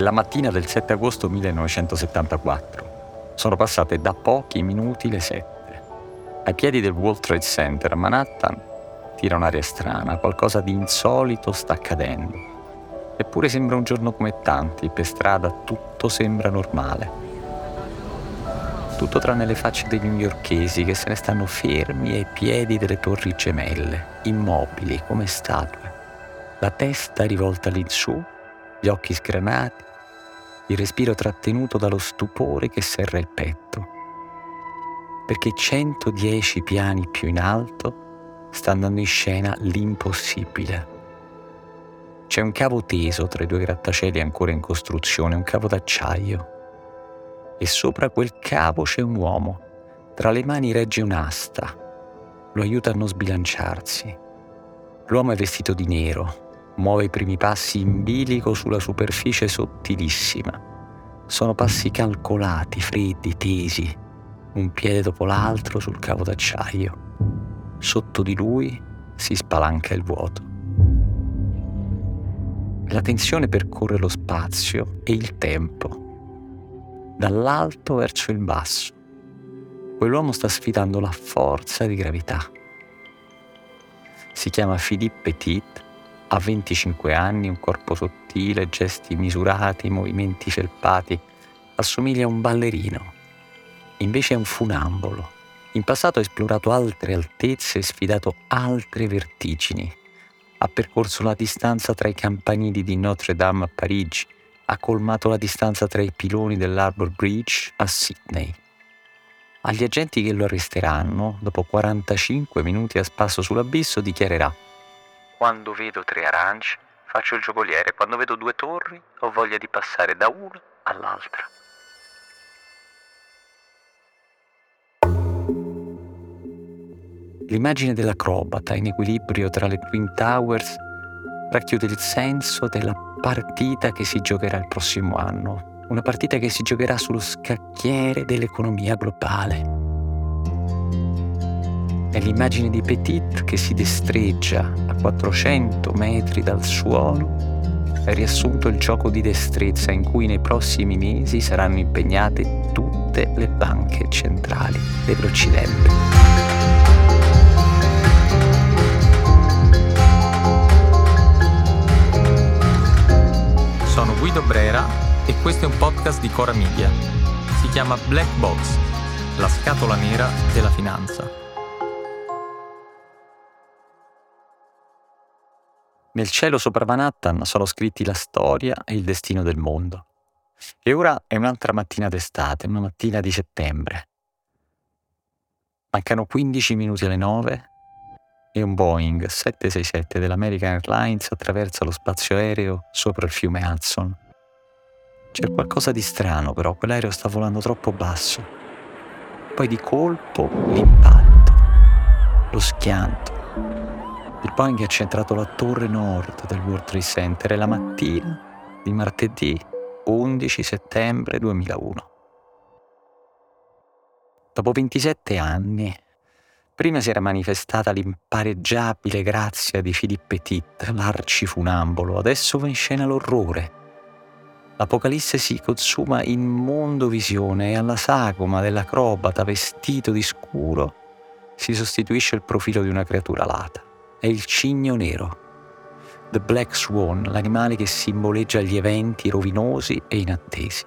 la mattina del 7 agosto 1974. Sono passate da pochi minuti le 7. Ai piedi del World Trade Center a Manhattan tira un'aria strana, qualcosa di insolito sta accadendo. Eppure sembra un giorno come tanti, per strada tutto sembra normale. Tutto tranne le facce dei newyorkesi che se ne stanno fermi ai piedi delle torri gemelle, immobili come statue, la testa rivolta lì su gli occhi sgranati, il respiro trattenuto dallo stupore che serra il petto. Perché 110 piani più in alto sta andando in scena l'impossibile. C'è un cavo teso tra i due grattacieli ancora in costruzione, un cavo d'acciaio. E sopra quel cavo c'è un uomo. Tra le mani regge un'asta. Lo aiuta a non sbilanciarsi. L'uomo è vestito di nero, muove i primi passi in bilico sulla superficie sottilissima. Sono passi calcolati, freddi, tesi, un piede dopo l'altro sul cavo d'acciaio. Sotto di lui si spalanca il vuoto. La tensione percorre lo spazio e il tempo, dall'alto verso il basso. Quell'uomo sta sfidando la forza di gravità. Si chiama Philippe Petit ha 25 anni, un corpo sottile, gesti misurati, movimenti felpati. Assomiglia a un ballerino. Invece è un funambolo. In passato ha esplorato altre altezze e sfidato altre vertigini. Ha percorso la distanza tra i campanili di Notre Dame a Parigi. Ha colmato la distanza tra i piloni dell'Arbor Bridge a Sydney. Agli agenti che lo arresteranno, dopo 45 minuti a spasso sull'abisso, dichiarerà quando vedo tre arance faccio il giocoliere, quando vedo due torri ho voglia di passare da una all'altra. L'immagine dell'acrobata in equilibrio tra le Twin Towers racchiude il senso della partita che si giocherà il prossimo anno, una partita che si giocherà sullo scacchiere dell'economia globale. È l'immagine di Petit che si destreggia a 400 metri dal suolo. È riassunto il gioco di destrezza in cui nei prossimi mesi saranno impegnate tutte le banche centrali dell'Occidente. Sono Guido Brera e questo è un podcast di Cora Media. Si chiama Black Box, la scatola nera della finanza. Nel cielo sopra Manhattan sono scritti la storia e il destino del mondo. E ora è un'altra mattina d'estate, una mattina di settembre. Mancano 15 minuti alle 9 e un Boeing 767 dell'American Airlines attraversa lo spazio aereo sopra il fiume Hudson. C'è qualcosa di strano però, quell'aereo sta volando troppo basso. Poi di colpo l'impatto, lo schianto, il Boeing ha centrato la torre nord del World Trade Center la mattina di martedì 11 settembre 2001. Dopo 27 anni, prima si era manifestata l'impareggiabile grazia di Philippe Petit, l'arcifunambolo, adesso va in scena l'orrore. L'Apocalisse si consuma in mondovisione e alla sagoma dell'acrobata vestito di scuro si sostituisce il profilo di una creatura alata è il cigno nero. The Black Swan, l'animale che simboleggia gli eventi rovinosi e inattesi.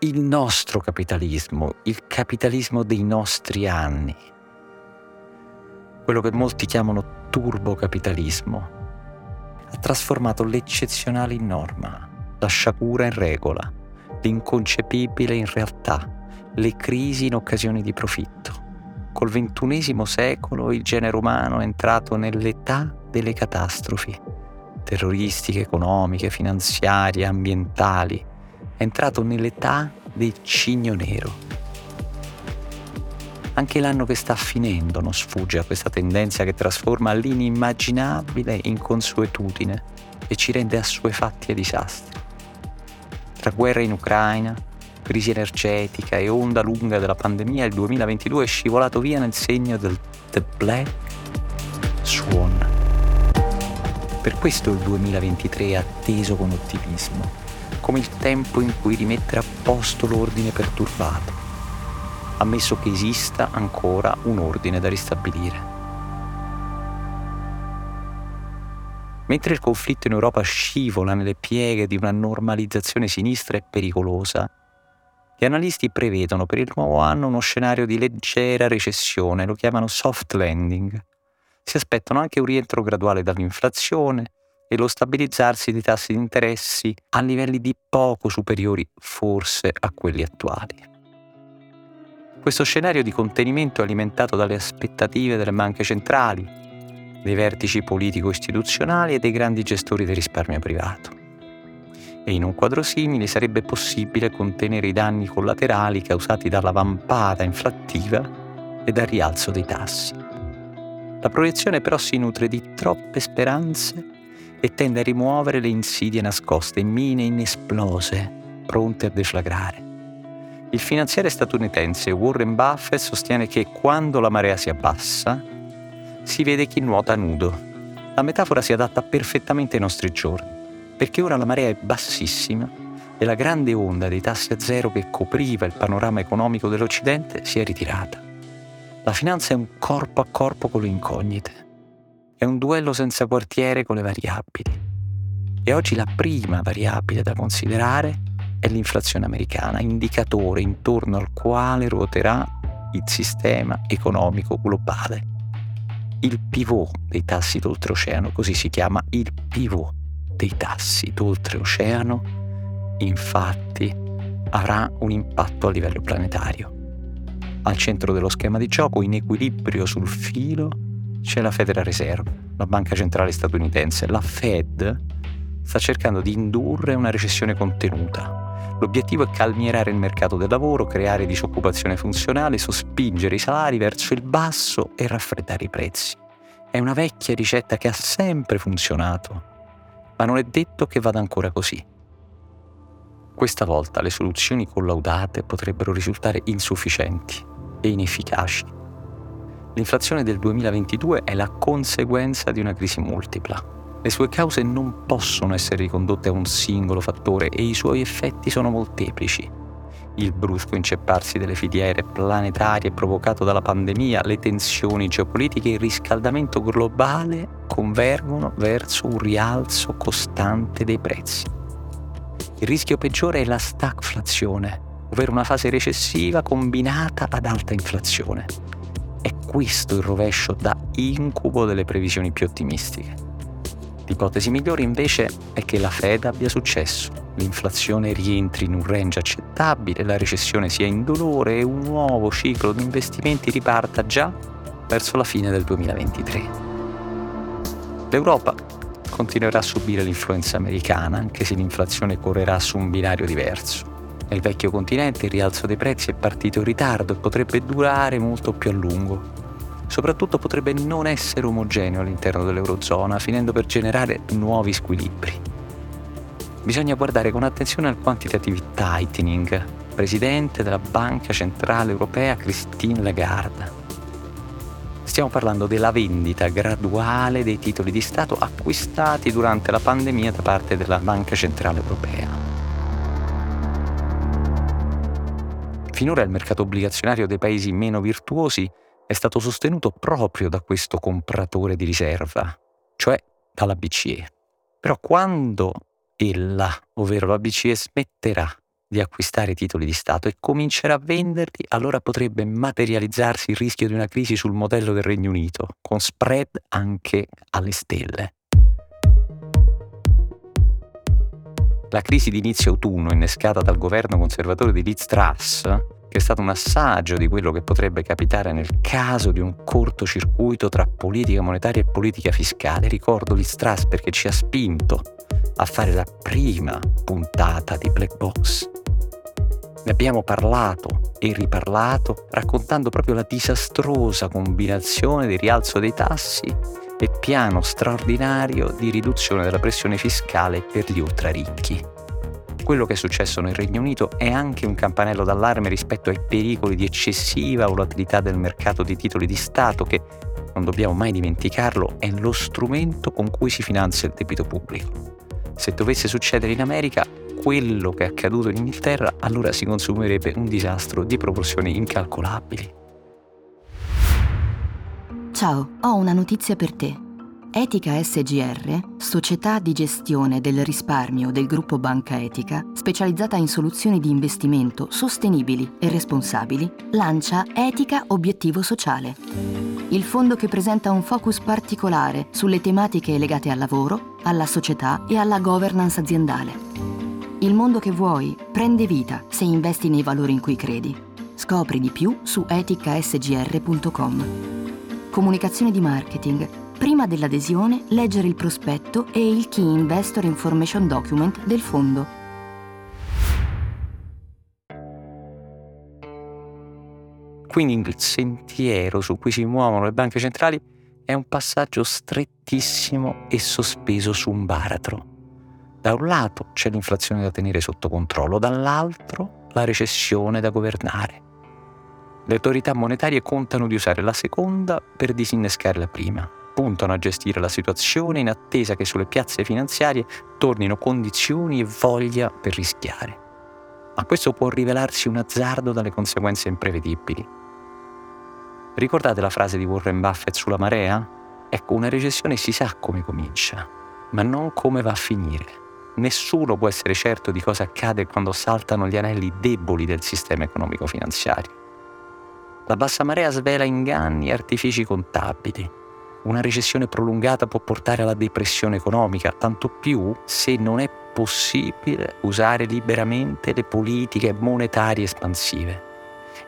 Il nostro capitalismo, il capitalismo dei nostri anni, quello che molti chiamano turbocapitalismo, ha trasformato l'eccezionale in norma, la sciagura in regola, l'inconcepibile in realtà, le crisi in occasioni di profitto col ventunesimo secolo il genere umano è entrato nell'età delle catastrofi, terroristiche, economiche, finanziarie, ambientali, è entrato nell'età del cigno nero. Anche l'anno che sta finendo non sfugge a questa tendenza che trasforma l'inimmaginabile in consuetudine e ci rende assuefatti ai disastri. Tra guerra in Ucraina, crisi energetica e onda lunga della pandemia, il 2022 è scivolato via nel segno del The Black Swan. Per questo il 2023 è atteso con ottimismo, come il tempo in cui rimettere a posto l'ordine perturbato, ammesso che esista ancora un ordine da ristabilire. Mentre il conflitto in Europa scivola nelle pieghe di una normalizzazione sinistra e pericolosa, gli analisti prevedono per il nuovo anno uno scenario di leggera recessione, lo chiamano soft landing. Si aspettano anche un rientro graduale dall'inflazione e lo stabilizzarsi dei tassi di interessi a livelli di poco superiori forse a quelli attuali. Questo scenario di contenimento è alimentato dalle aspettative delle banche centrali, dei vertici politico-istituzionali e dei grandi gestori del risparmio privato. E in un quadro simile sarebbe possibile contenere i danni collaterali causati dalla vampata inflattiva e dal rialzo dei tassi. La proiezione però si nutre di troppe speranze e tende a rimuovere le insidie nascoste, mine inesplose, pronte a deflagrare. Il finanziere statunitense Warren Buffett sostiene che quando la marea si abbassa, si vede chi nuota nudo. La metafora si adatta perfettamente ai nostri giorni, perché ora la marea è bassissima e la grande onda dei tassi a zero che copriva il panorama economico dell'Occidente si è ritirata. La finanza è un corpo a corpo con le incognite. È un duello senza quartiere con le variabili. E oggi la prima variabile da considerare è l'inflazione americana, indicatore intorno al quale ruoterà il sistema economico globale il pivot dei tassi d'oltreoceano, così si chiama il pivot dei tassi d'oltreoceano, infatti avrà un impatto a livello planetario. Al centro dello schema di gioco, in equilibrio sul filo, c'è la Federal Reserve, la banca centrale statunitense. La Fed sta cercando di indurre una recessione contenuta, L'obiettivo è calmierare il mercato del lavoro, creare disoccupazione funzionale, sospingere i salari verso il basso e raffreddare i prezzi. È una vecchia ricetta che ha sempre funzionato, ma non è detto che vada ancora così. Questa volta le soluzioni collaudate potrebbero risultare insufficienti e inefficaci. L'inflazione del 2022 è la conseguenza di una crisi multipla le sue cause non possono essere ricondotte a un singolo fattore e i suoi effetti sono molteplici. Il brusco incepparsi delle filiere planetarie provocato dalla pandemia, le tensioni geopolitiche e il riscaldamento globale convergono verso un rialzo costante dei prezzi. Il rischio peggiore è la stagflazione, ovvero una fase recessiva combinata ad alta inflazione. È questo il rovescio da incubo delle previsioni più ottimistiche. L'ipotesi migliore invece è che la Fed abbia successo, l'inflazione rientri in un range accettabile, la recessione sia indolore e un nuovo ciclo di investimenti riparta già verso la fine del 2023. L'Europa continuerà a subire l'influenza americana, anche se l'inflazione correrà su un binario diverso. Nel vecchio continente il rialzo dei prezzi è partito in ritardo e potrebbe durare molto più a lungo, soprattutto potrebbe non essere omogeneo all'interno dell'Eurozona, finendo per generare nuovi squilibri. Bisogna guardare con attenzione al quantitative tightening, presidente della Banca Centrale Europea Christine Lagarde. Stiamo parlando della vendita graduale dei titoli di Stato acquistati durante la pandemia da parte della Banca Centrale Europea. Finora il mercato obbligazionario dei paesi meno virtuosi è stato sostenuto proprio da questo compratore di riserva, cioè dalla BCE. Però quando ella, ovvero la BCE, smetterà di acquistare titoli di Stato e comincerà a venderli, allora potrebbe materializzarsi il rischio di una crisi sul modello del Regno Unito, con spread anche alle stelle. La crisi di inizio autunno innescata dal governo conservatore di Liz Truss che è stato un assaggio di quello che potrebbe capitare nel caso di un cortocircuito tra politica monetaria e politica fiscale. Ricordo l'Istras perché ci ha spinto a fare la prima puntata di Black Box. Ne abbiamo parlato e riparlato raccontando proprio la disastrosa combinazione di rialzo dei tassi e piano straordinario di riduzione della pressione fiscale per gli ultraricchi quello che è successo nel Regno Unito è anche un campanello d'allarme rispetto ai pericoli di eccessiva volatilità del mercato di titoli di Stato che non dobbiamo mai dimenticarlo, è lo strumento con cui si finanzia il debito pubblico. Se dovesse succedere in America, quello che è accaduto in Inghilterra, allora si consumerebbe un disastro di proporzioni incalcolabili. Ciao, ho una notizia per te. Etica SGR, società di gestione del risparmio del gruppo Banca Etica, specializzata in soluzioni di investimento sostenibili e responsabili, lancia Etica Obiettivo Sociale. Il fondo che presenta un focus particolare sulle tematiche legate al lavoro, alla società e alla governance aziendale. Il mondo che vuoi prende vita se investi nei valori in cui credi. Scopri di più su eticasgr.com. Comunicazione di marketing prima dell'adesione leggere il prospetto e il Key Investor Information Document del fondo. Quindi il sentiero su cui si muovono le banche centrali è un passaggio strettissimo e sospeso su un baratro. Da un lato c'è l'inflazione da tenere sotto controllo, dall'altro la recessione da governare. Le autorità monetarie contano di usare la seconda per disinnescare la prima puntano a gestire la situazione in attesa che sulle piazze finanziarie tornino condizioni e voglia per rischiare. Ma questo può rivelarsi un azzardo dalle conseguenze imprevedibili. Ricordate la frase di Warren Buffett sulla marea? Ecco, una recessione si sa come comincia, ma non come va a finire. Nessuno può essere certo di cosa accade quando saltano gli anelli deboli del sistema economico-finanziario. La bassa marea svela inganni e artifici contabili, una recessione prolungata può portare alla depressione economica, tanto più se non è possibile usare liberamente le politiche monetarie espansive.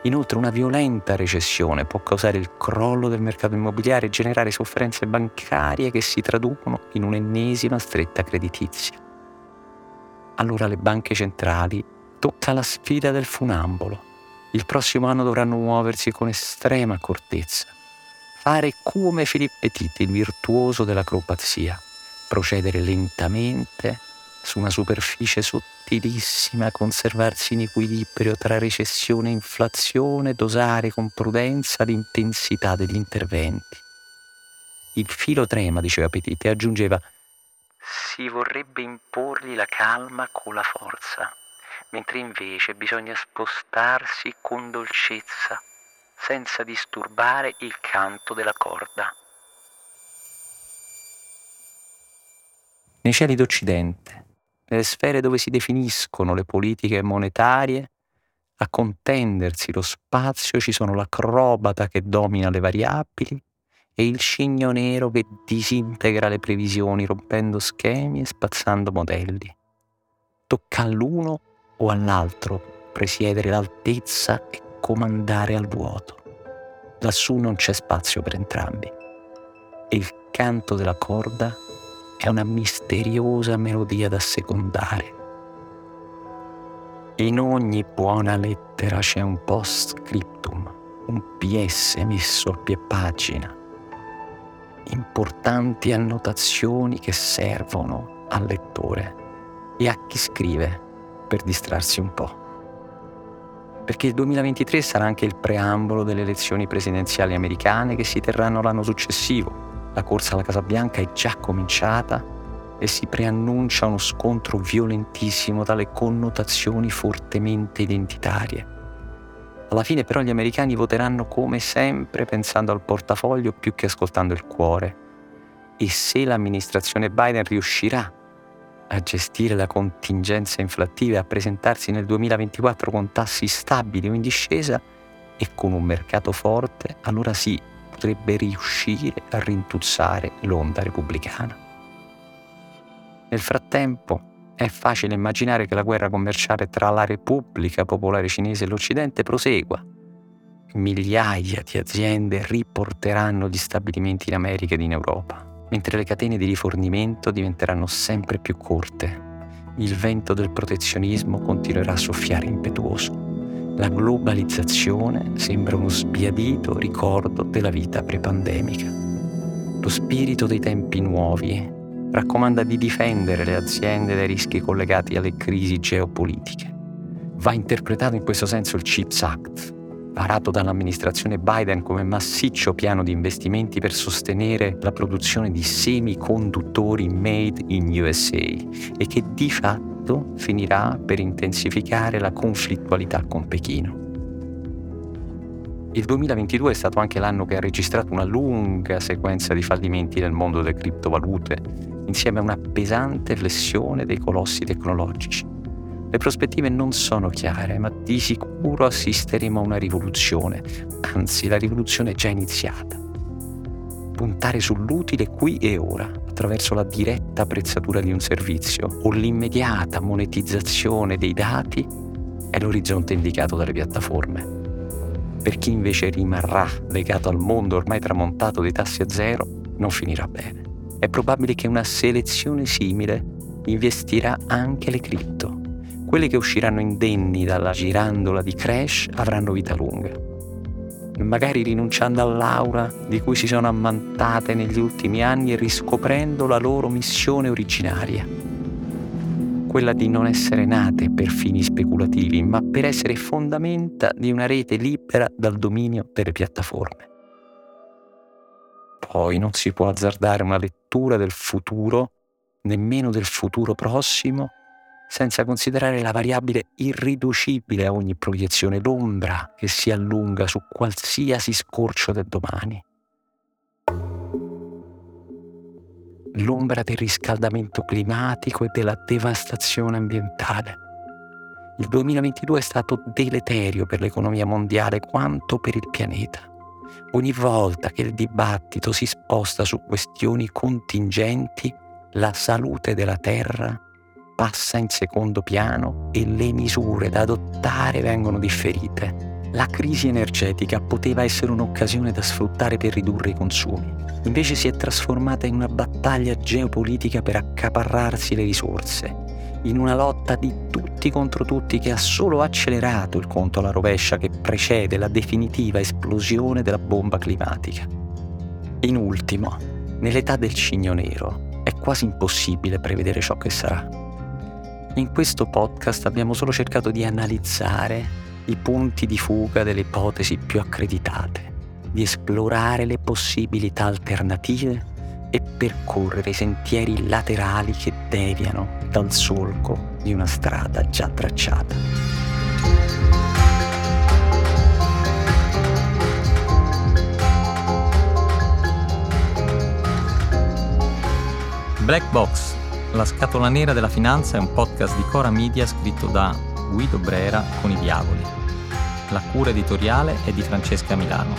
Inoltre una violenta recessione può causare il crollo del mercato immobiliare e generare sofferenze bancarie che si traducono in un'ennesima stretta creditizia. Allora le banche centrali tocca la sfida del funambolo. Il prossimo anno dovranno muoversi con estrema accortezza fare come Filippo Petit, il virtuoso dell'acrobazia, procedere lentamente su una superficie sottilissima, conservarsi in equilibrio tra recessione e inflazione, dosare con prudenza l'intensità degli interventi. Il filo trema, diceva Petit, e aggiungeva si vorrebbe imporgli la calma con la forza, mentre invece bisogna spostarsi con dolcezza senza disturbare il canto della corda. Nei cieli d'Occidente, nelle sfere dove si definiscono le politiche monetarie, a contendersi lo spazio ci sono l'acrobata che domina le variabili e il cigno nero che disintegra le previsioni rompendo schemi e spazzando modelli. Tocca all'uno o all'altro presiedere l'altezza e comandare al vuoto. Lassù non c'è spazio per entrambi. E il canto della corda è una misteriosa melodia da secondare. In ogni buona lettera c'è un post-scriptum, un PS messo a pie pagina, importanti annotazioni che servono al lettore e a chi scrive per distrarsi un po' perché il 2023 sarà anche il preambolo delle elezioni presidenziali americane che si terranno l'anno successivo. La corsa alla Casa Bianca è già cominciata e si preannuncia uno scontro violentissimo dalle connotazioni fortemente identitarie. Alla fine però gli americani voteranno come sempre pensando al portafoglio più che ascoltando il cuore. E se l'amministrazione Biden riuscirà a gestire la contingenza inflattiva e a presentarsi nel 2024 con tassi stabili o in discesa e con un mercato forte, allora sì, potrebbe riuscire a rintuzzare l'onda repubblicana. Nel frattempo è facile immaginare che la guerra commerciale tra la Repubblica Popolare Cinese e l'Occidente prosegua. Migliaia di aziende riporteranno gli stabilimenti in America ed in Europa mentre le catene di rifornimento diventeranno sempre più corte. Il vento del protezionismo continuerà a soffiare impetuoso. La globalizzazione sembra uno sbiadito ricordo della vita prepandemica. Lo spirito dei tempi nuovi raccomanda di difendere le aziende dai rischi collegati alle crisi geopolitiche. Va interpretato in questo senso il CHIPS Act, varato dall'amministrazione Biden come massiccio piano di investimenti per sostenere la produzione di semiconduttori made in USA e che di fatto finirà per intensificare la conflittualità con Pechino. Il 2022 è stato anche l'anno che ha registrato una lunga sequenza di fallimenti nel mondo delle criptovalute, insieme a una pesante flessione dei colossi tecnologici. Le prospettive non sono chiare, ma di sicuro assisteremo a una rivoluzione, anzi la rivoluzione è già iniziata. Puntare sull'utile qui e ora, attraverso la diretta apprezzatura di un servizio o l'immediata monetizzazione dei dati, è l'orizzonte indicato dalle piattaforme. Per chi invece rimarrà legato al mondo ormai tramontato dei tassi a zero, non finirà bene. È probabile che una selezione simile investirà anche le cripto quelli che usciranno indenni dalla girandola di Crash avranno vita lunga. Magari rinunciando all'aura di cui si sono ammantate negli ultimi anni e riscoprendo la loro missione originaria. Quella di non essere nate per fini speculativi, ma per essere fondamenta di una rete libera dal dominio delle piattaforme. Poi non si può azzardare una lettura del futuro, nemmeno del futuro prossimo, senza considerare la variabile irriducibile a ogni proiezione, l'ombra che si allunga su qualsiasi scorcio del domani. L'ombra del riscaldamento climatico e della devastazione ambientale. Il 2022 è stato deleterio per l'economia mondiale quanto per il pianeta. Ogni volta che il dibattito si sposta su questioni contingenti, la salute della Terra passa in secondo piano e le misure da adottare vengono differite. La crisi energetica poteva essere un'occasione da sfruttare per ridurre i consumi. Invece si è trasformata in una battaglia geopolitica per accaparrarsi le risorse, in una lotta di tutti contro tutti che ha solo accelerato il conto alla rovescia che precede la definitiva esplosione della bomba climatica. In ultimo, nell'età del cigno nero è quasi impossibile prevedere ciò che sarà. In questo podcast abbiamo solo cercato di analizzare i punti di fuga delle ipotesi più accreditate, di esplorare le possibilità alternative e percorrere i sentieri laterali che deviano dal solco di una strada già tracciata. Black Box la scatola nera della finanza è un podcast di Cora Media scritto da Guido Brera con i diavoli. La cura editoriale è di Francesca Milano.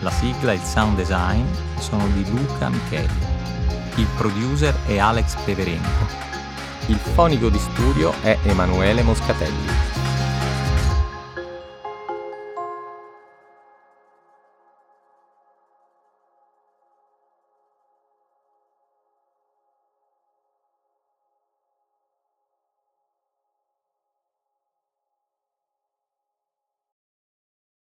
La sigla e il sound design sono di Luca Micheli. Il producer è Alex Peverenco. Il fonico di studio è Emanuele Moscatelli.